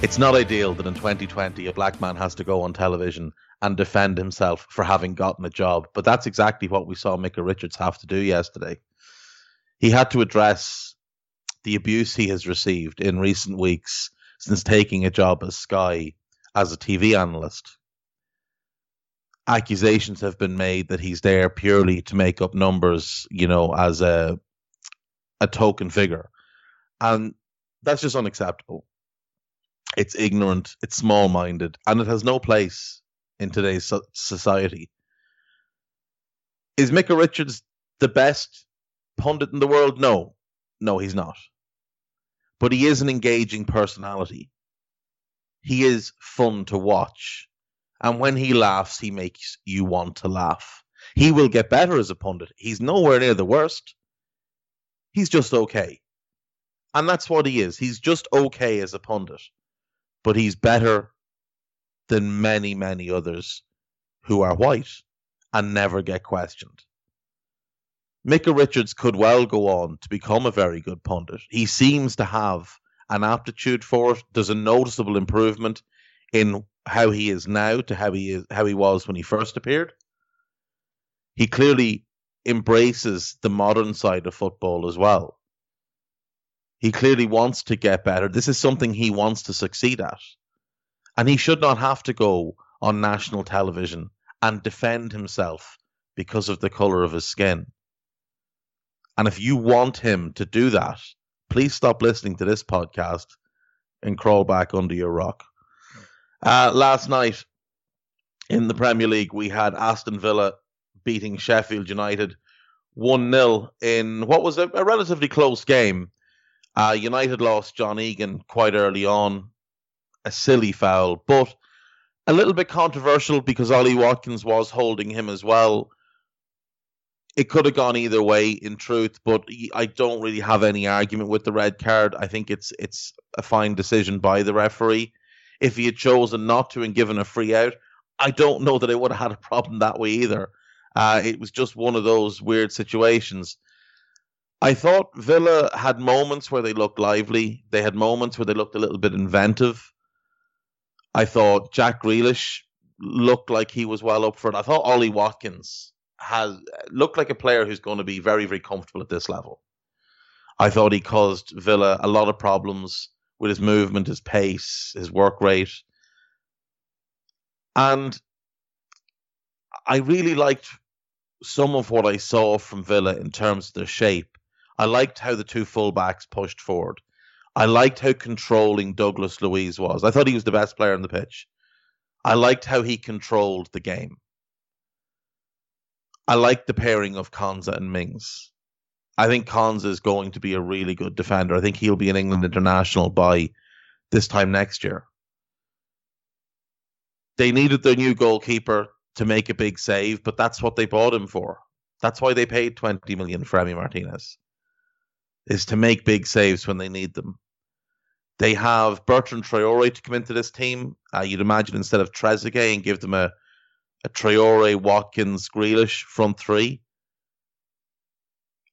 It's not ideal that in 2020 a black man has to go on television and defend himself for having gotten a job, but that's exactly what we saw Micah Richards have to do yesterday. He had to address the abuse he has received in recent weeks since taking a job as Sky as a TV analyst. Accusations have been made that he's there purely to make up numbers, you know, as a a token figure. And that's just unacceptable it's ignorant, it's small minded, and it has no place in today's so- society. Is Micah Richards the best pundit in the world? No. No, he's not. But he is an engaging personality. He is fun to watch. And when he laughs, he makes you want to laugh. He will get better as a pundit. He's nowhere near the worst. He's just okay. And that's what he is. He's just okay as a pundit but he's better than many, many others who are white and never get questioned. Micah Richards could well go on to become a very good pundit. He seems to have an aptitude for it. There's a noticeable improvement in how he is now to how he is how he was when he first appeared. He clearly embraces the modern side of football as well. He clearly wants to get better. This is something he wants to succeed at. And he should not have to go on national television and defend himself because of the color of his skin. And if you want him to do that, please stop listening to this podcast and crawl back under your rock. Uh, last night in the Premier League, we had Aston Villa beating Sheffield United 1 0 in what was a, a relatively close game. Uh, United lost John Egan quite early on, a silly foul, but a little bit controversial because Ollie Watkins was holding him as well. It could have gone either way, in truth, but I don't really have any argument with the red card. I think it's it's a fine decision by the referee. If he had chosen not to and given a free out, I don't know that it would have had a problem that way either. Uh, it was just one of those weird situations. I thought Villa had moments where they looked lively. They had moments where they looked a little bit inventive. I thought Jack Grealish looked like he was well up for it. I thought Ollie Watkins has looked like a player who's going to be very, very comfortable at this level. I thought he caused Villa a lot of problems with his movement, his pace, his work rate. And I really liked some of what I saw from Villa in terms of their shape. I liked how the two fullbacks pushed forward. I liked how controlling Douglas Luiz was. I thought he was the best player on the pitch. I liked how he controlled the game. I liked the pairing of Konsa and Mings. I think Konsa is going to be a really good defender. I think he'll be an England international by this time next year. They needed their new goalkeeper to make a big save, but that's what they bought him for. That's why they paid 20 million for Emi Martinez. Is to make big saves when they need them. They have Bertrand Traore to come into this team. Uh, you'd imagine instead of Trezeguet and give them a, a Traore, Watkins, Grealish front three.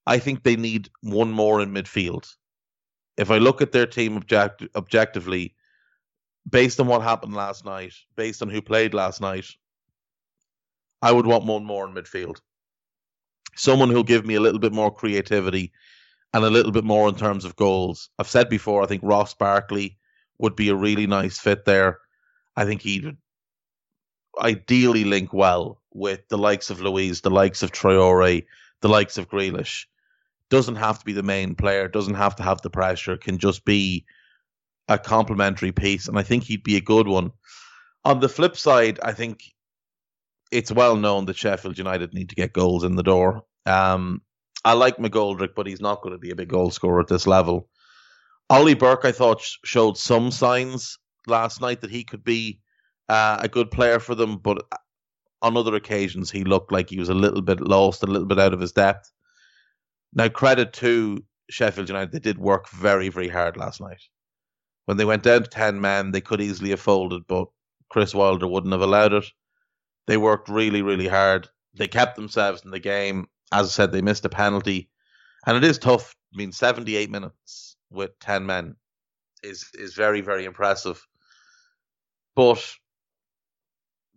I think they need one more in midfield. If I look at their team object- objectively, based on what happened last night, based on who played last night, I would want one more in midfield. Someone who'll give me a little bit more creativity and a little bit more in terms of goals. I've said before, I think Ross Barkley would be a really nice fit there. I think he'd ideally link well with the likes of Luiz, the likes of Traore, the likes of Grealish. Doesn't have to be the main player, doesn't have to have the pressure, can just be a complementary piece. And I think he'd be a good one. On the flip side, I think it's well known that Sheffield United need to get goals in the door. Um, I like McGoldrick, but he's not going to be a big goal scorer at this level. Ollie Burke, I thought, showed some signs last night that he could be uh, a good player for them, but on other occasions he looked like he was a little bit lost, a little bit out of his depth. Now, credit to Sheffield United, they did work very, very hard last night. When they went down to 10 men, they could easily have folded, but Chris Wilder wouldn't have allowed it. They worked really, really hard. They kept themselves in the game. As I said, they missed a penalty. And it is tough. I mean, 78 minutes with 10 men is is very, very impressive. But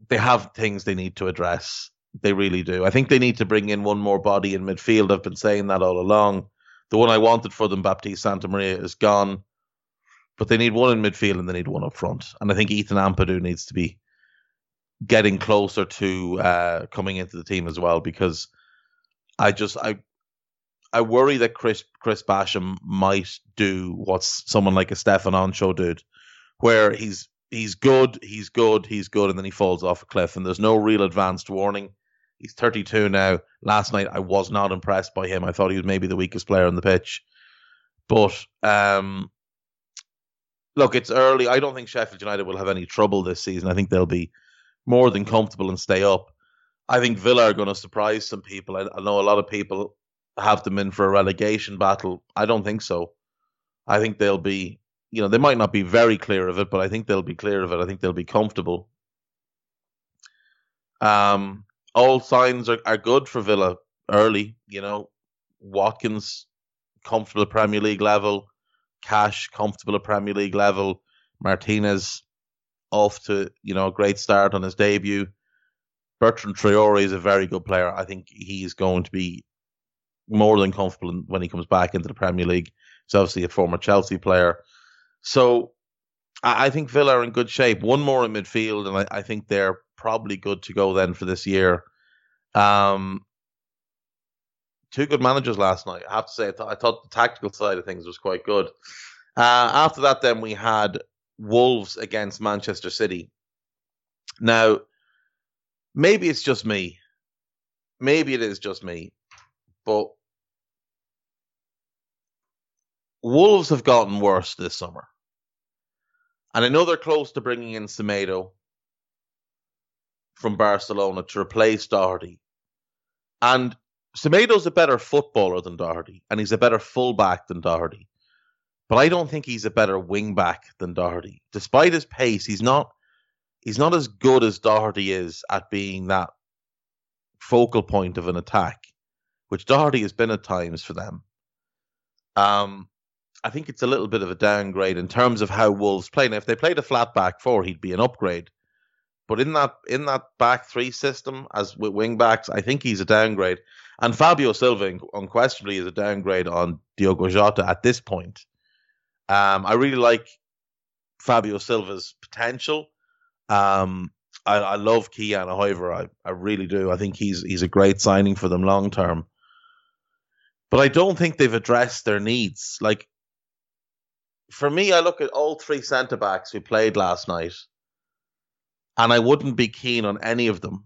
they have things they need to address. They really do. I think they need to bring in one more body in midfield. I've been saying that all along. The one I wanted for them, Baptiste Santamaria, is gone. But they need one in midfield and they need one up front. And I think Ethan Ampadu needs to be getting closer to uh, coming into the team as well because I just I I worry that Chris Chris Basham might do what someone like a Stefan Henchoz did, where he's he's good, he's good, he's good, and then he falls off a cliff. And there's no real advanced warning. He's 32 now. Last night, I was not impressed by him. I thought he was maybe the weakest player on the pitch. But um, look, it's early. I don't think Sheffield United will have any trouble this season. I think they'll be more than comfortable and stay up. I think Villa are going to surprise some people. I, I know a lot of people have them in for a relegation battle. I don't think so. I think they'll be you know, they might not be very clear of it, but I think they'll be clear of it. I think they'll be comfortable. Um, all signs are, are good for Villa early. You know, Watkins comfortable Premier League level, Cash comfortable at Premier League level, Martinez off to you know a great start on his debut. Bertrand Traore is a very good player. I think he's going to be more than comfortable when he comes back into the Premier League. He's obviously a former Chelsea player. So I think Villa are in good shape. One more in midfield, and I, I think they're probably good to go then for this year. Um, two good managers last night. I have to say, I, th- I thought the tactical side of things was quite good. Uh, after that, then we had Wolves against Manchester City. Now, maybe it's just me. Maybe it is just me. But Wolves have gotten worse this summer. And I know they're close to bringing in Semedo from Barcelona to replace Doherty. And Semedo's a better footballer than Doherty, and he's a better fullback than Doherty. But I don't think he's a better wingback than Doherty. Despite his pace, he's not he's not as good as Doherty is at being that focal point of an attack, which Doherty has been at times for them. Um, I think it's a little bit of a downgrade in terms of how Wolves play. Now, if they played a flat back four, he'd be an upgrade. But in that in that back three system, as with wing backs, I think he's a downgrade. And Fabio Silva, unquestionably, is a downgrade on Diogo Jota at this point. Um, I really like Fabio Silva's potential. Um, I, I love Ki-Jana Hoever. I, I really do. I think he's he's a great signing for them long term. But I don't think they've addressed their needs. Like for me, I look at all three centre backs who played last night, and I wouldn't be keen on any of them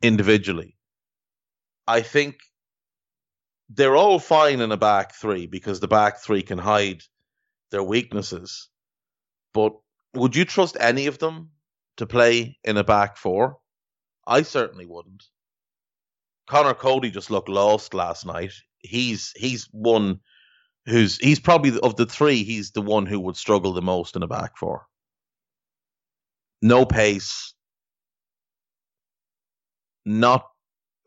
individually. I think they're all fine in a back three because the back three can hide their weaknesses. But would you trust any of them to play in a back four? I certainly wouldn't. Conor Coady just looked lost last night. He's he's one who's he's probably of the three, he's the one who would struggle the most in a back four. No pace, not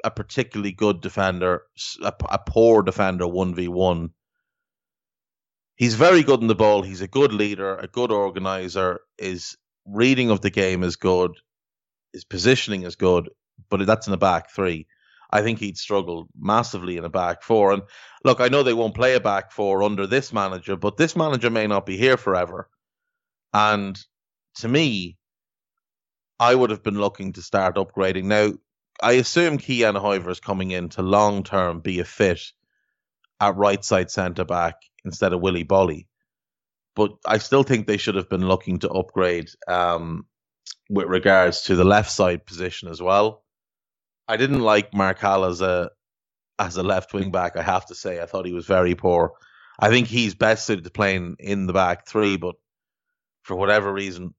a particularly good defender, a, a poor defender, one v one. He's very good in the ball. He's a good leader, a good organizer. His reading of the game is good. His positioning is good, but that's in the back three. I think he'd struggle massively in a back four. And look, I know they won't play a back four under this manager, but this manager may not be here forever. And to me, I would have been looking to start upgrading. Now, I assume Ki-Jana Hoever is coming in to long term be a fit at right side centre back instead of Willy Boly. But I still think they should have been looking to upgrade um, with regards to the left side position as well. I didn't like Marçal as a as a left wing back. I have to say, I thought he was very poor. I think he's best suited to playing in the back three, but for whatever reason,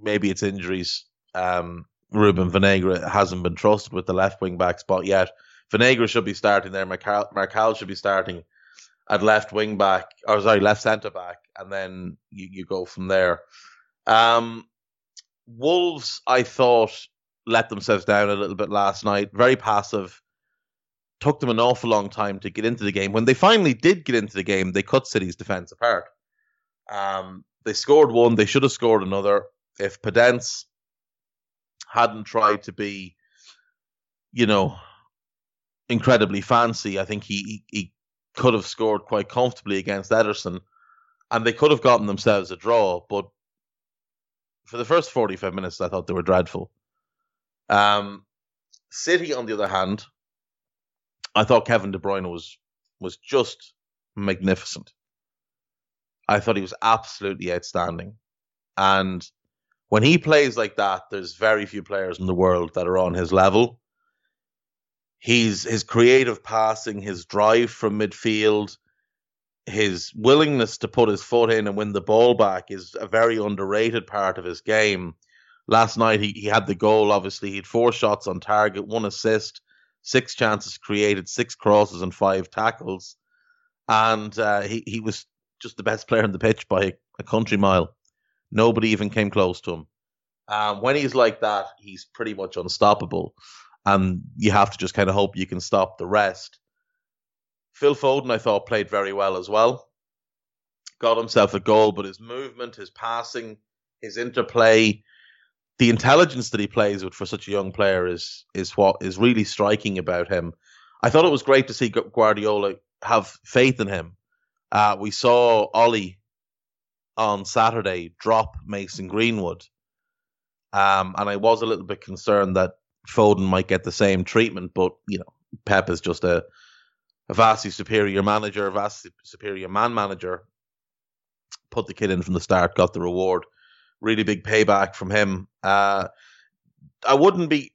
maybe it's injuries. Um, Ruben Vinagre hasn't been trusted with the left wing back spot yet. Vinagre should be starting there. Mark Hall should be starting at left wing back, or sorry, left centre back, and then you, you go from there. Um, Wolves, I thought, let themselves down a little bit last night. Very passive. Took them an awful long time to get into the game. When they finally did get into the game, they cut City's defence apart. Um, they scored one. They should have scored another. If Podence hadn't tried to be, you know, incredibly fancy, I think he, he, could have scored quite comfortably against Ederson, and they could have gotten themselves a draw. But for the first 45 minutes, I thought they were dreadful. Um, City, on the other hand, I thought Kevin De Bruyne was was just magnificent. I thought he was absolutely outstanding, and when he plays like that, there's very few players in the world that are on his level. He's his creative passing, his drive from midfield, his willingness to put his foot in and win the ball back is a very underrated part of his game. Last night he, he had the goal, obviously. He had four shots on target, one assist, six chances created, six crosses, and five tackles. And uh, he, he was just the best player on the pitch by a, country mile. Nobody even came close to him. Um, when he's like that, he's pretty much unstoppable. And you have to just kind of hope you can stop the rest. Phil Foden, I thought, played very well as well. Got himself a goal, but his movement, his passing, his interplay, the intelligence that he plays with for such a young player is is what is really striking about him. I thought it was great to see Guardiola have faith in him. Uh, we saw Ole on Saturday drop Mason Greenwood, um, and I was a little bit concerned that Foden might get the same treatment. But you know, Pep is just a a vastly superior manager, a vastly superior man manager. Put the kid in from the start, got the reward. Really big payback from him. Uh, I wouldn't be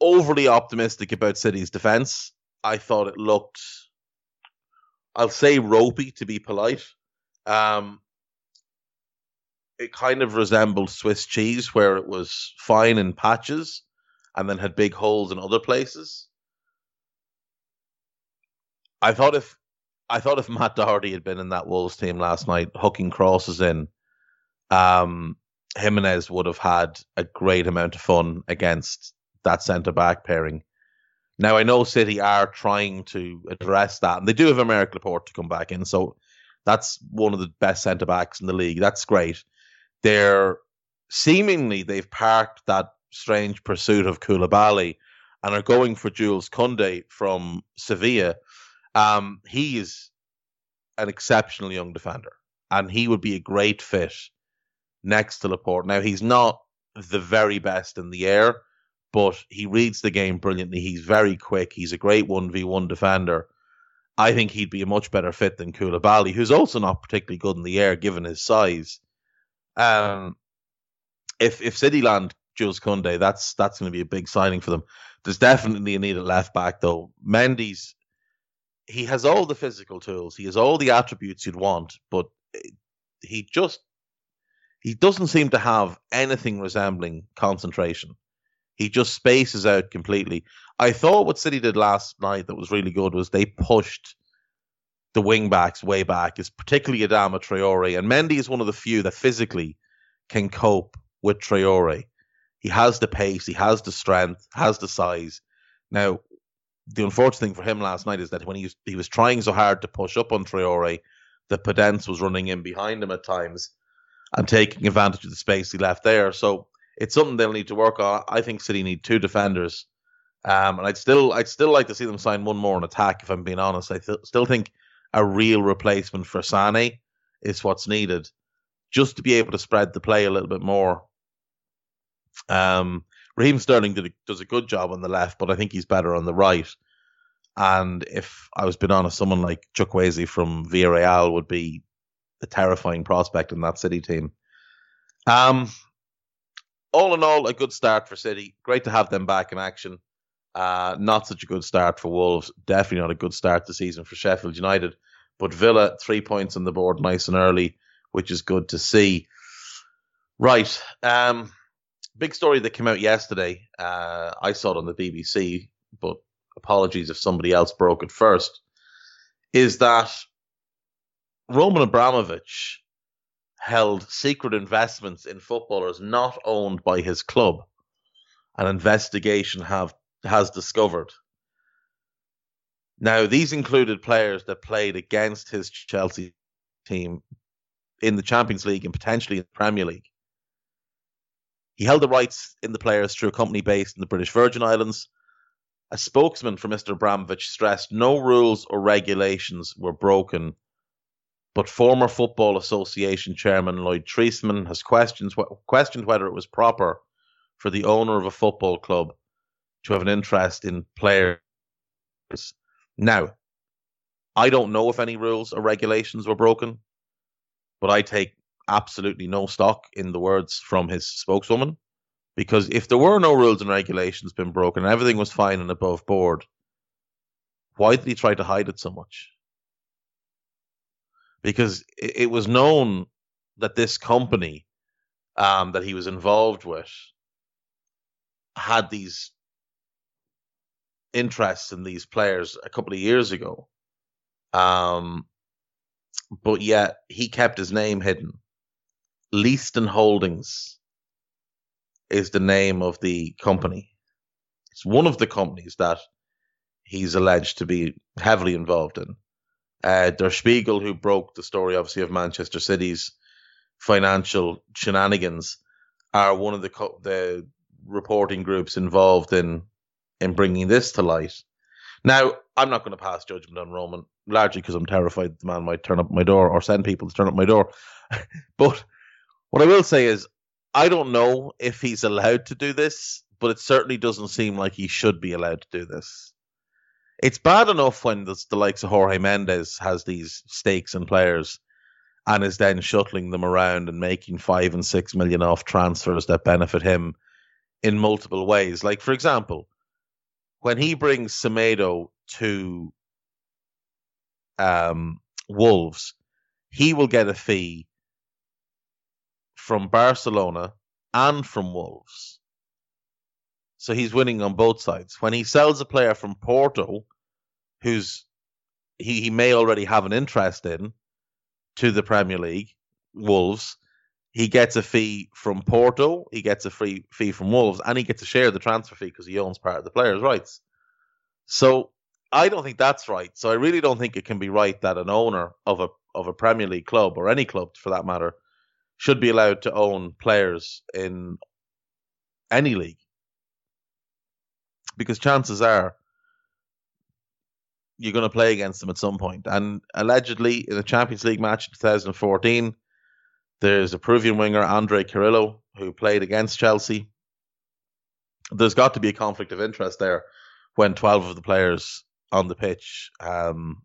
overly optimistic about City's defense. I thought it looked, I'll say ropey to be polite. Um, it kind of resembled Swiss cheese, where it was fine in patches and then had big holes in other places. I thought if I thought if Matt Doherty had been in that Wolves team last night, hooking crosses in, um, Jimenez would have had a great amount of fun against that centre back pairing. Now I know City are trying to address that, and they do have Aymeric Laporte to come back in, so that's one of the best centre backs in the league. That's great. They're seemingly they've parked that strange pursuit of Koulibaly and are going for Jules Koundé from Sevilla um, he is an exceptional young defender, and he would be a great fit next to Laporte. Now, he's not the very best in the air, but he reads the game brilliantly. He's very quick. He's a great 1v1 defender. I think he'd be a much better fit than Koulibaly, who's also not particularly good in the air given his size. Um, if if City land Jules Koundé, that's that's going to be a big signing for them. There's definitely a need at left back though. Mendy's he has all the physical tools. He has all the attributes you'd want, but eh, he just he doesn't seem to have anything resembling concentration. He just spaces out completely. I thought what City did last night that was really good was they pushed the wing backs way back, is particularly Adama Traore. And Mendy is one of the few that physically can cope with Traore. He has the pace, he has the strength, has the size. Now, the unfortunate thing for him last night is that when he was, he was trying so hard to push up on Traore, the Podence was running in behind him at times and taking advantage of the space he left there. So it's something they'll need to work on. I think City need two defenders Um, and I'd still I'd still like to see them sign one more in attack. If I'm being honest, I th- still think a real replacement for Sane is what's needed, just to be able to spread the play a little bit more. Um, Raheem Sterling a, does a good job on the left, but I think he's better on the right. And if I was being honest, someone like Chukwueze from Villarreal would be a terrifying prospect in that City team. Um, all in all, a good start for City. Great to have them back in action. Uh, not such a good start for Wolves. Definitely not a good start to season for Sheffield United. But Villa, three points on the board, nice and early, which is good to see. Right. Um, big story that came out yesterday. Uh, I saw it on the BBC, but apologies if somebody else broke it first. Is that Roman Abramovich held secret investments in footballers not owned by his club? An investigation have has discovered. Now, these included players that played against his Chelsea team in the Champions League and potentially in the Premier League. He held the rights in the players through a company based in the British Virgin Islands. A spokesman for Mr. Abramovich stressed no rules or regulations were broken, but former Football Association Chairman Lord Triesman has questioned whether it was proper for the owner of a football club to have an interest in players. Now, I don't know if any rules or regulations were broken, but I take absolutely no stock in the words from his spokeswoman because if there were no rules and regulations been broken and everything was fine and above board, why did he try to hide it so much? Because it, was known that this company um, that he was involved with had these interests in these players a couple of years ago. Um, but yet he kept his name hidden. Leiston Holdings is the name of the company. It's one of the companies that he's alleged to be heavily involved in. Uh, Der Spiegel, who broke the story, obviously, of Manchester City's financial shenanigans, are one of the co- the reporting groups involved in in bringing this to light. Now, I'm not going to pass judgment on Roman, largely because I'm terrified the man might turn up my door or send people to turn up my door. but what I will say is, I don't know if he's allowed to do this, but it certainly doesn't seem like he should be allowed to do this. It's bad enough when the, the likes of Jorge Mendes has these stakes in players and is then shuttling them around and making five and six million off transfers that benefit him in multiple ways. Like, for example, when he brings Semedo to um, Wolves, he will get a fee from Barcelona and from Wolves. So he's winning on both sides. When he sells a player from Porto, who's he, he may already have an interest in, to the Premier League, Wolves, he gets a fee from Porto, he gets a free fee from Wolves, and he gets a share of the transfer fee because he owns part of the player's rights. So I don't think that's right. So I really don't think it can be right that an owner of a of a Premier League club or any club for that matter should be allowed to own players in any league. Because chances are you're going to play against them at some point. And allegedly, in a Champions League match in 2014, there's a Peruvian winger, Andre Carrillo, who played against Chelsea. There's got to be a conflict of interest there when 12 of the players on the pitch, um,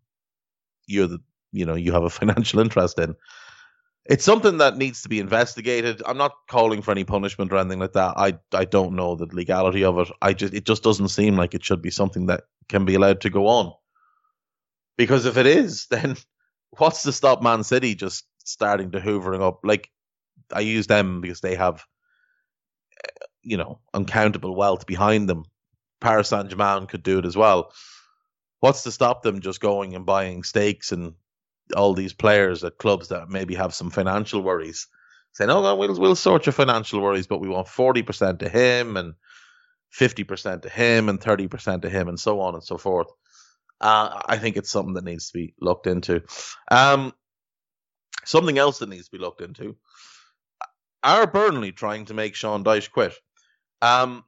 you're the, you know, you have a financial interest in. It's something that needs to be investigated. I'm not calling for any punishment or anything like that. I, I don't know the legality of it. I just, it just doesn't seem like it should be something that can be allowed to go on. Because if it is, then what's to stop Man City just starting to hoovering up. Like I use them because they have, you know, uncountable wealth behind them. Paris Saint Germain could do it as well. What's to stop them just going and buying stakes and all these players at clubs that maybe have some financial worries? Saying, "Oh, we'll we'll sort your financial worries, but we want forty percent to him and fifty percent to him and thirty percent to him, and so on and so forth." Uh, I think it's something that needs to be looked into. Um, Something else that needs to be looked into. Are Burnley trying to make Sean Dyche quit? Um,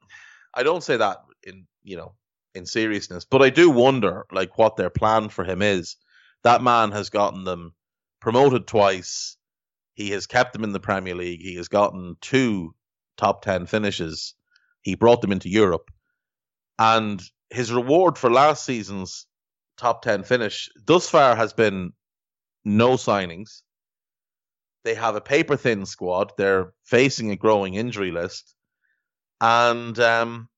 I don't say that in you know in seriousness. But I do wonder, like, what their plan for him is. That man has gotten them promoted twice. He has kept them in the Premier League. He has gotten two top 10 finishes. He brought them into Europe. And his reward for last season's top 10 finish thus far has been no signings. They have a paper thin squad. They're facing a growing injury list. And um,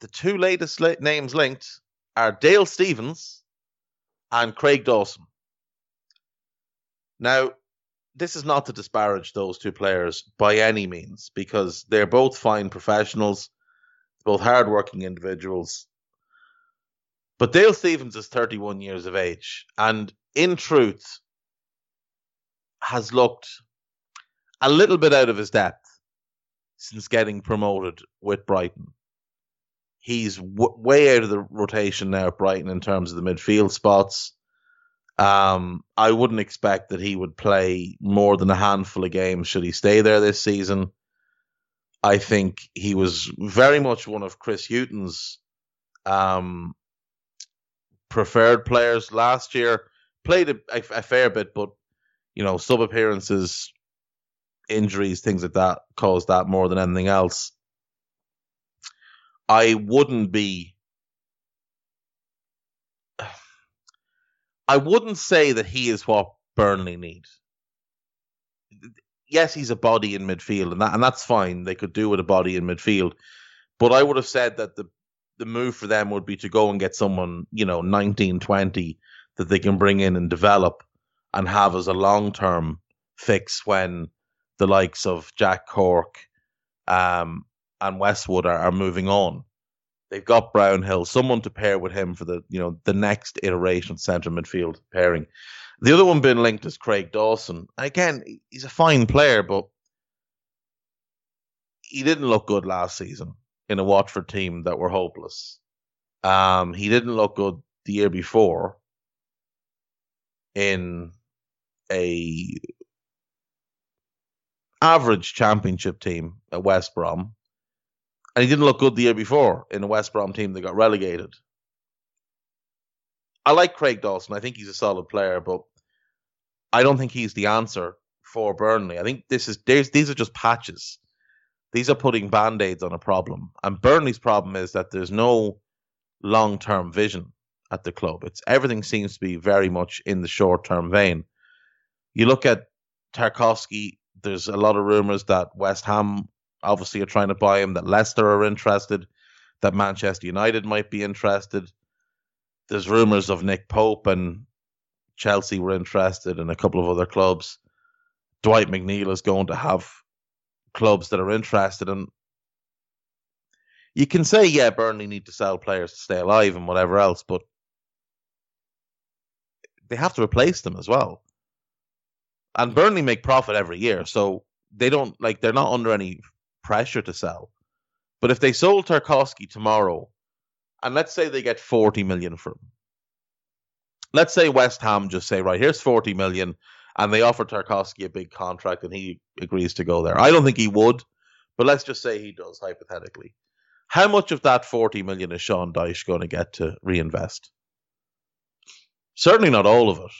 the two latest names linked are Dale Stephens and Craig Dawson. Now, this is not to disparage those two players by any means, because they're both fine professionals, both hardworking individuals. But Dale Stephens is 31 years of age, and in truth, has looked a little bit out of his depth since getting promoted with Brighton. He's w- way out of the rotation now at Brighton in terms of the midfield spots. Um, I wouldn't expect that he would play more than a handful of games should he stay there this season. I think he was very much one of Chris Hughton's um, preferred players last year. Played a, a, a fair bit, but you know, sub appearances, injuries, things like that caused that more than anything else. I wouldn't be. I wouldn't say that he is what Burnley need. Yes, he's a body in midfield, and that and that's fine. They could do with a body in midfield, but I would have said that the the move for them would be to go and get someone, you know, 19, 20 that they can bring in and develop and have as a long term fix when the likes of Jack Cork um, and Westwood are, are moving on. They've got Brownhill, someone to pair with him for the you know the next iteration of centre midfield pairing. The other one being linked is Craig Dawson. Again, he's a fine player, but he didn't look good last season in a Watford team that were hopeless. Um, he didn't look good the year before in a average championship team at West Brom. And he didn't look good the year before in a West Brom team that got relegated. I like Craig Dawson. I think he's a solid player, but I don't think he's the answer for Burnley. I think this is these are just patches. These are putting band-aids on a problem. And Burnley's problem is that there's no long-term vision at the club. It's everything seems to be very much in the short-term vein. You look at Tarkowski, there's a lot of rumors that West Ham obviously are trying to buy him, that Leicester are interested, that Manchester United might be interested. There's rumors of Nick Pope and Chelsea were interested and a couple of other clubs. Dwight McNeil is going to have clubs that are interested and you can say, yeah, Burnley need to sell players to stay alive and whatever else, but they have to replace them as well. And Burnley make profit every year, so they don't like they're not under any pressure to sell. But if they sold Tarkowski tomorrow, and let's say they get 40 million for him, let's say West Ham just say, right, here's 40 million, and they offer Tarkowski a big contract and he agrees to go there. I don't think he would, but let's just say he does, hypothetically. How much of that 40 million is Sean Dyche going to get to reinvest? Certainly not all of it.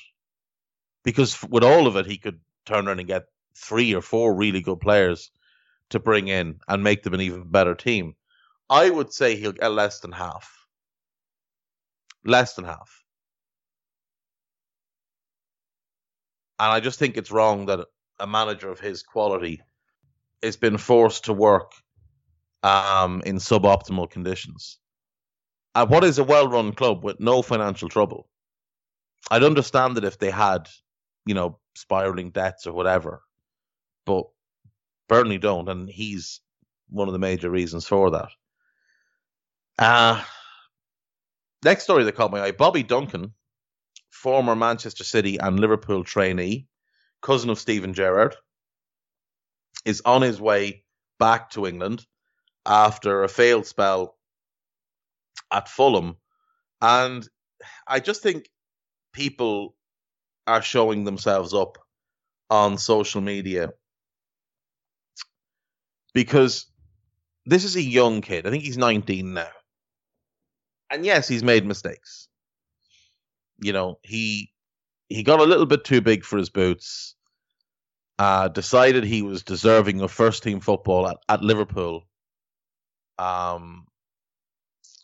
Because with all of it, he could turn around and get three or four really good players to bring in and make them an even better team. I would say he'll get less than half. Less than half. And I just think it's wrong that a manager of his quality has been forced to work um, in suboptimal conditions. At what is a well run club with no financial trouble. I'd understand it if they had, you know, spiraling debts or whatever, but Burnley don't, and he's one of the major reasons for that. Uh, next story that caught my eye Bobby Duncan, former Manchester City and Liverpool trainee, cousin of Steven Gerrard, is on his way back to England after a failed spell at Fulham. And I just think people are showing themselves up on social media because this is a young kid. I think he's 19 now. and yes, he's made mistakes. You know, he he got a little bit too big for his boots. Uh, decided he was deserving of first team football at, at Liverpool. Um,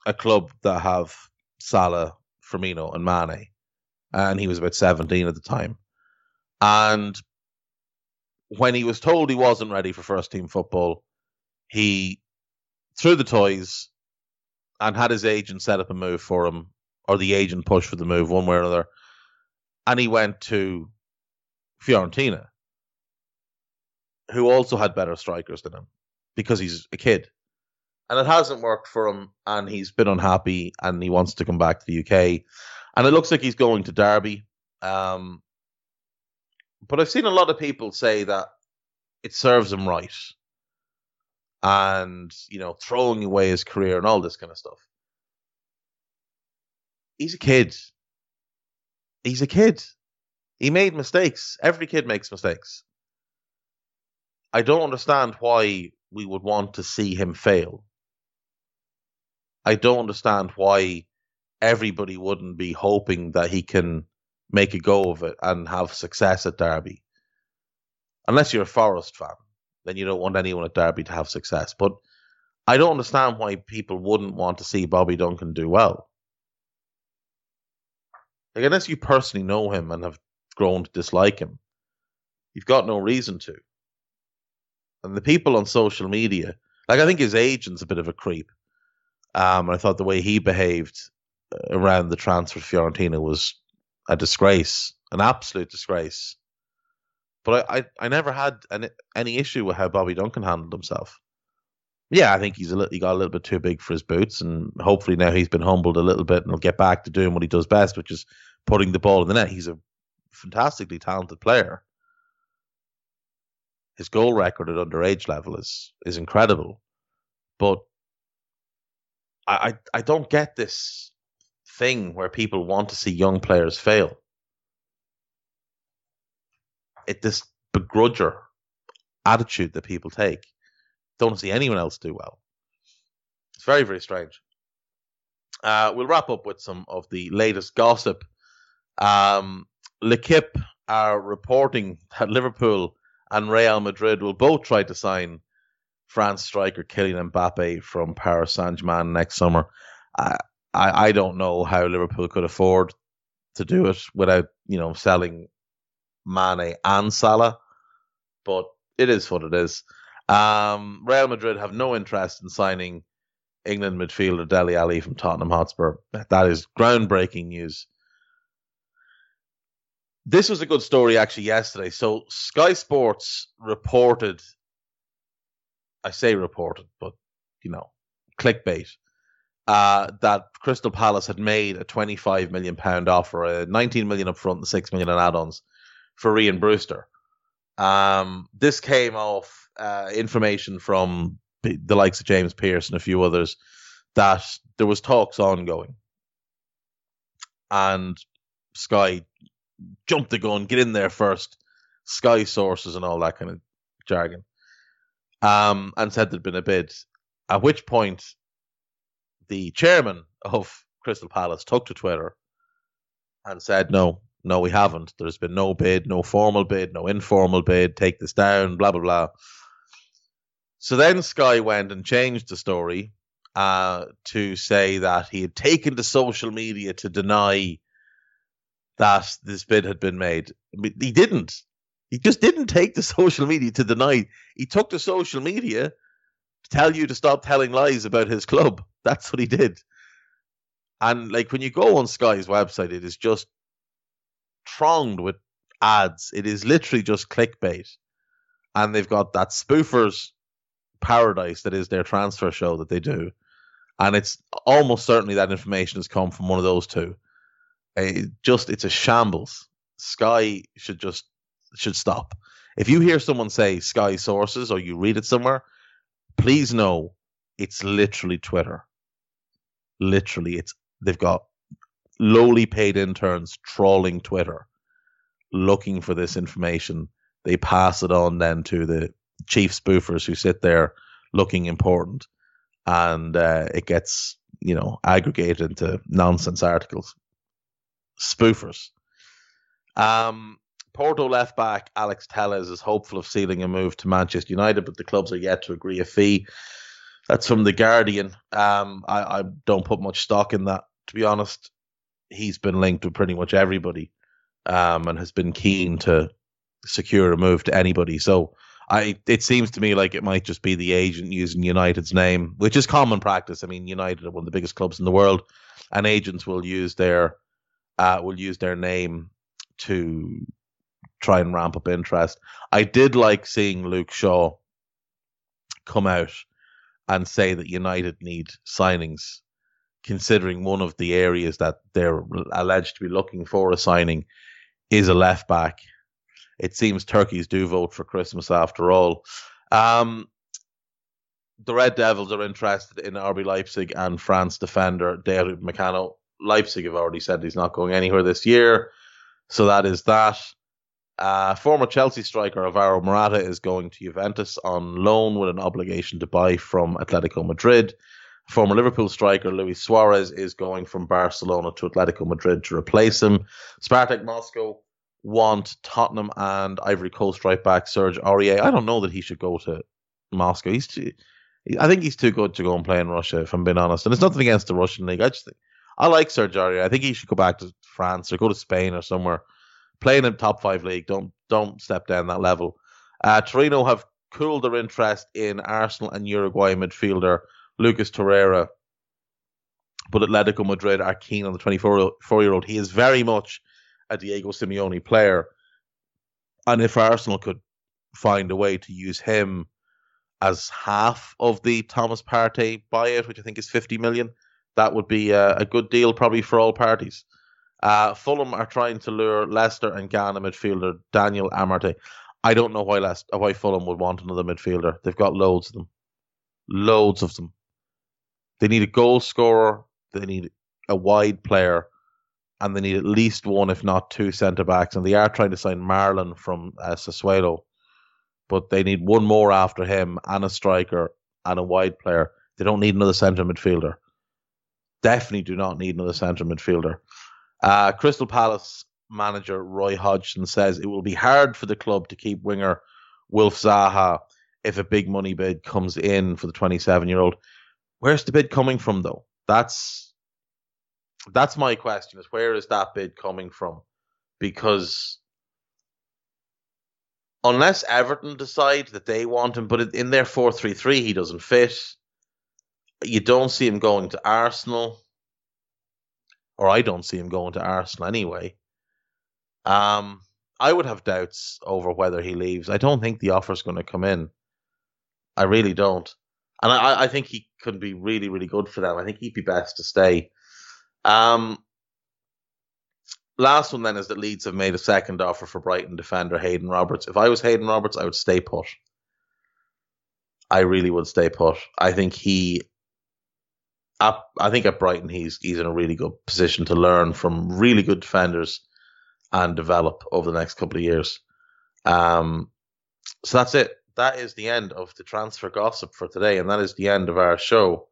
a club that have Salah, Firmino, and Mane, and he was about seventeen at the time. And when he was told he wasn't ready for first team football, he threw the toys and had his agent set up a move for him, or the agent pushed for the move one way or another, and he went to Fiorentina, who also had better strikers than him because he's a kid. And it hasn't worked for him, and he's been unhappy, and he wants to come back to the UK. And it looks like he's going to Derby. Um, but I've seen a lot of people say that it serves him right and you know throwing away his career and all this kind of stuff. He's a kid. He's a kid. He made mistakes. Every kid makes mistakes. I don't understand why we would want to see him fail. I don't understand why everybody wouldn't be hoping that he can make a go of it and have success at Derby. Unless you're a Forest fan then you don't want anyone at Derby to have success. But I don't understand why people wouldn't want to see Bobby Duncan do well. Like, unless you personally know him and have grown to dislike him, you've got no reason to. And the people on social media, like I think his agent's a bit of a creep. Um, I thought the way he behaved uh, around the transfer to Fiorentina was a disgrace, an absolute disgrace. But I, I, I never had any, any issue with how Bobby Duncan handled himself. Yeah, I think he's a little, he got a little bit too big for his boots, and hopefully now he's been humbled a little bit and he'll get back to doing what he does best, which is putting the ball in the net. He's a fantastically talented player. His goal record at underage level is is incredible, but I, I, I don't get this thing where people want to see young players fail it this begrudger attitude that people take. Don't see anyone else do well. It's very, very strange. Uh, we'll wrap up with some of the latest gossip. Um, L'Equipe are reporting that Liverpool and Real Madrid will both try to sign France striker Kylian Mbappe from Paris Saint Germain next summer. I, I, I don't know how Liverpool could afford to do it without you know selling Mane, and Salah, but it is what it is. Um, Real Madrid have no interest in signing England midfielder Dele Alli from Tottenham Hotspur. That is groundbreaking news. This was a good story actually yesterday. So Sky Sports reported, I say reported, but you know, clickbait, uh, that Crystal Palace had made a 25 million pound offer, a 19 million up front and 6 million in add-ons for Rhian Brewster. Um, this came off uh, information from the likes of James Pearce and a few others that there was talks ongoing, and Sky jumped the gun, get in there first, Sky sources and all that kind of jargon, um, and said there'd been a bid. At which point, the chairman of Crystal Palace took to Twitter and said, "No, no, we haven't. There's been no bid, no formal bid, no informal bid. Take this down, blah blah blah. So then Sky went and changed the story uh, to say that he had taken to social media to deny that this bid had been made. He didn't. He just didn't take the social media to deny. He took to social media to tell you to stop telling lies about his club. That's what he did. And like when you go on Sky's website, it is just thronged with ads. It is literally just clickbait. And they've got that spoofers paradise that is their transfer show that they do. And it's almost certainly that information has come from one of those two. Uh, it just it's a shambles. Sky should just should stop. If you hear someone say Sky sources or you read it somewhere, please know it's literally Twitter. Literally, it's they've got lowly paid interns trawling Twitter looking for this information. They pass it on then to the chief spoofers who sit there looking important, and uh, it gets you know, aggregated into nonsense articles. Spoofers. Um, Porto left back Alex Telles is hopeful of sealing a move to Manchester United, but the clubs are yet to agree a fee. That's from the Guardian. Um, I, I don't put much stock in that, to be honest. He's been linked with pretty much everybody, um, and has been keen to secure a move to anybody. So I, it seems to me like it might just be the agent using United's name, which is common practice. I mean, United are one of the biggest clubs in the world, and agents will use their, uh, will use their name to try and ramp up interest. I did like seeing Luke Shaw come out and say that United need signings, considering one of the areas that they're alleged to be looking for a signing is a left back. It seems turkeys do vote for Christmas after all. Um, the Red Devils are interested in RB Leipzig and France defender Dayot Upamecano. Leipzig have already said he's not going anywhere this year, so that is that. Uh, former Chelsea striker Alvaro Morata is going to Juventus on loan with an obligation to buy from Atletico Madrid. Former Liverpool striker Luis Suarez is going from Barcelona to Atletico Madrid to replace him. Spartak Moscow want Tottenham and Ivory Coast right back Serge Aurier. I don't know that he should go to Moscow. He's too, I think he's too good to go and play in Russia, if I'm being honest. And it's nothing against the Russian league. I just think I like Serge Aurier. I think he should go back to France or go to Spain or somewhere playing in top five league. Don't don't step down that level. Uh, Torino have cooled their interest in Arsenal and Uruguay midfielder Lucas Torreira, but Atletico Madrid are keen on the 24 year old. He is very much a Diego Simeone player, and if Arsenal could find a way to use him as half of the Thomas Partey buyout, which I think is 50 million, that would be a, a good deal probably for all parties. Uh, Fulham are trying to lure Leicester and Ghana midfielder Daniel Amartey. I don't know why Leicester, why Fulham would want another midfielder. They've got loads of them, loads of them. They need a goal scorer. They need a wide player, and they need at least one, if not two, centre backs. And they are trying to sign Marlon from uh, Sassuolo, but they need one more after him and a striker and a wide player. They don't need another centre midfielder. Definitely do not need another centre midfielder. Uh, Crystal Palace manager Roy Hodgson says it will be hard for the club to keep winger Wilf Zaha if a big money bid comes in for the 27 year old. Where's the bid coming from, though? That's that's my question: is where is that bid coming from? Because unless Everton decide that they want him, but in their four three three he doesn't fit. You don't see him going to Arsenal or I don't see him going to Arsenal anyway. Um, I would have doubts over whether he leaves. I don't think the offer's going to come in. I really don't, and I, I think he could be really, really good for them. I think he'd be best to stay. Um, last one then is that Leeds have made a second offer for Brighton defender Haydon Roberts. If I was Haydon Roberts, I would stay put. I really would stay put. I think he I think at Brighton he's he's in a really good position to learn from really good defenders and develop over the next couple of years. Um, so that's it. That is the end of the transfer gossip for today, and that is the end of our show.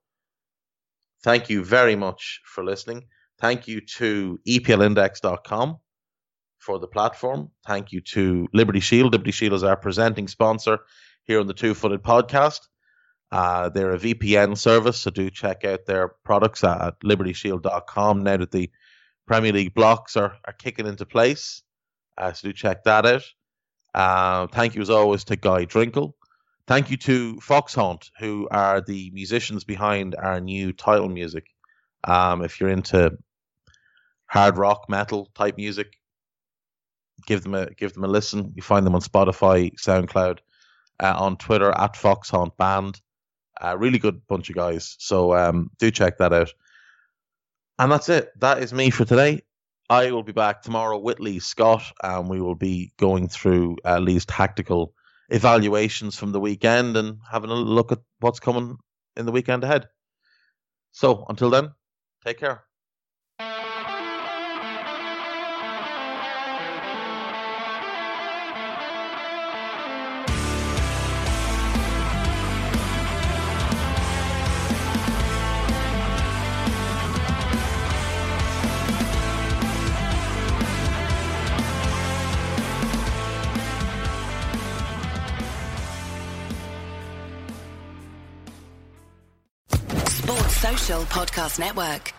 Thank you very much for listening. Thank you to EPLindex.com for the platform. Thank you to Liberty Shield. Liberty Shield is our presenting sponsor here on the Two Footed Podcast. Uh, they're a VPN service, so do check out their products at libertyshield.com now that the Premier League blocks are, are kicking into place. Uh, so do check that out. Uh, thank you as always to Guy Drinkle. Thank you to Foxhunt, who are the musicians behind our new title music. Um, if you're into hard rock, metal type music, give them a give them a listen. You find them on Spotify, SoundCloud, uh, on Twitter at Foxhunt Band. A really good bunch of guys. So um, do check that out. And that's it. That is me for today. I will be back tomorrow with Lee Scott, and we will be going through uh, Lee's tactical evaluations from the weekend and having a look at what's coming in the weekend ahead. So until then, take care. Podcast Network.